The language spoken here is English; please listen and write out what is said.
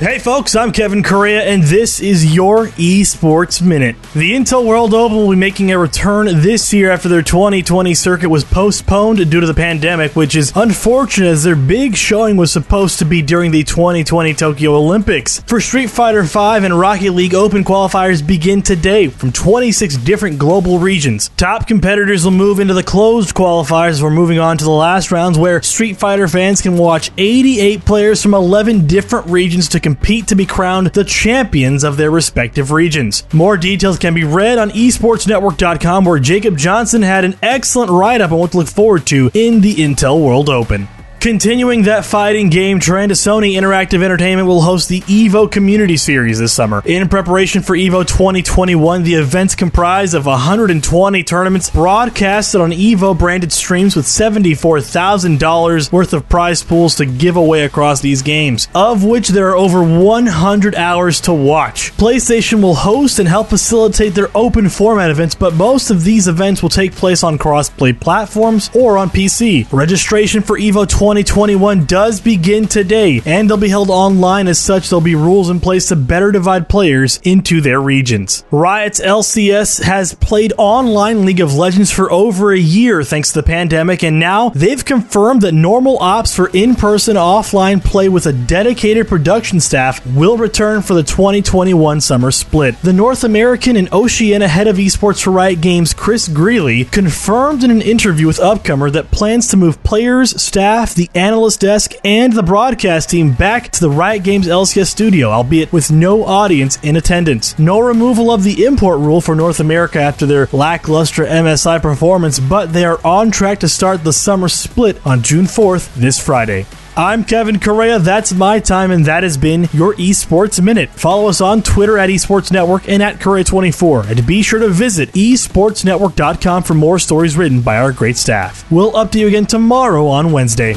Hey folks, I'm Kevin Correa, and this is your Esports Minute. The Intel World Open will be making a return this year after their 2020 circuit was postponed due to the pandemic, which is unfortunate as their big showing was supposed to be during the 2020 Tokyo Olympics. For Street Fighter V and Rocket League Open qualifiers begin today from 26 different global regions. Top competitors will move into the closed qualifiers. We're moving on to the last rounds where Street Fighter fans can watch 88 players from 11 different regions to compete to be crowned the champions of their respective regions. More details can be read on esportsnetwork.com, where Jacob Johnson had an excellent write up on what to look forward to in the Intel World Open. Continuing that fighting game trend, Sony Interactive Entertainment will host the EVO Community Series this summer. In preparation for EVO 2021, the events comprise of 120 tournaments broadcasted on EVO branded streams with $74,000 worth of prize pools to give away across these games, of which there are over 100 hours to watch. PlayStation will host and help facilitate their open format events, but most of these events will take place on crossplay platforms or on PC. Registration for EVO 2021 does begin today, and they'll be held online as such. There'll be rules in place to better divide players into their regions. Riot's LCS has played online League of Legends for over a year thanks to the pandemic, and now they've confirmed that normal ops for in person offline play with a dedicated production staff will return for the 2021 summer split. The North American and Oceania head of esports for Riot Games, Chris Greeley, confirmed in an interview with Upcomer that plans to move players, staff, the analyst desk, and the broadcast team back to the Riot Games LCS studio, albeit with no audience in attendance. No removal of the import rule for North America after their lackluster MSI performance, but they are on track to start the summer split on June 4th this Friday. I'm Kevin Correa. That's my time, and that has been your Esports Minute. Follow us on Twitter at Esports Network and at Correa24. And be sure to visit esportsnetwork.com for more stories written by our great staff. We'll update you again tomorrow on Wednesday.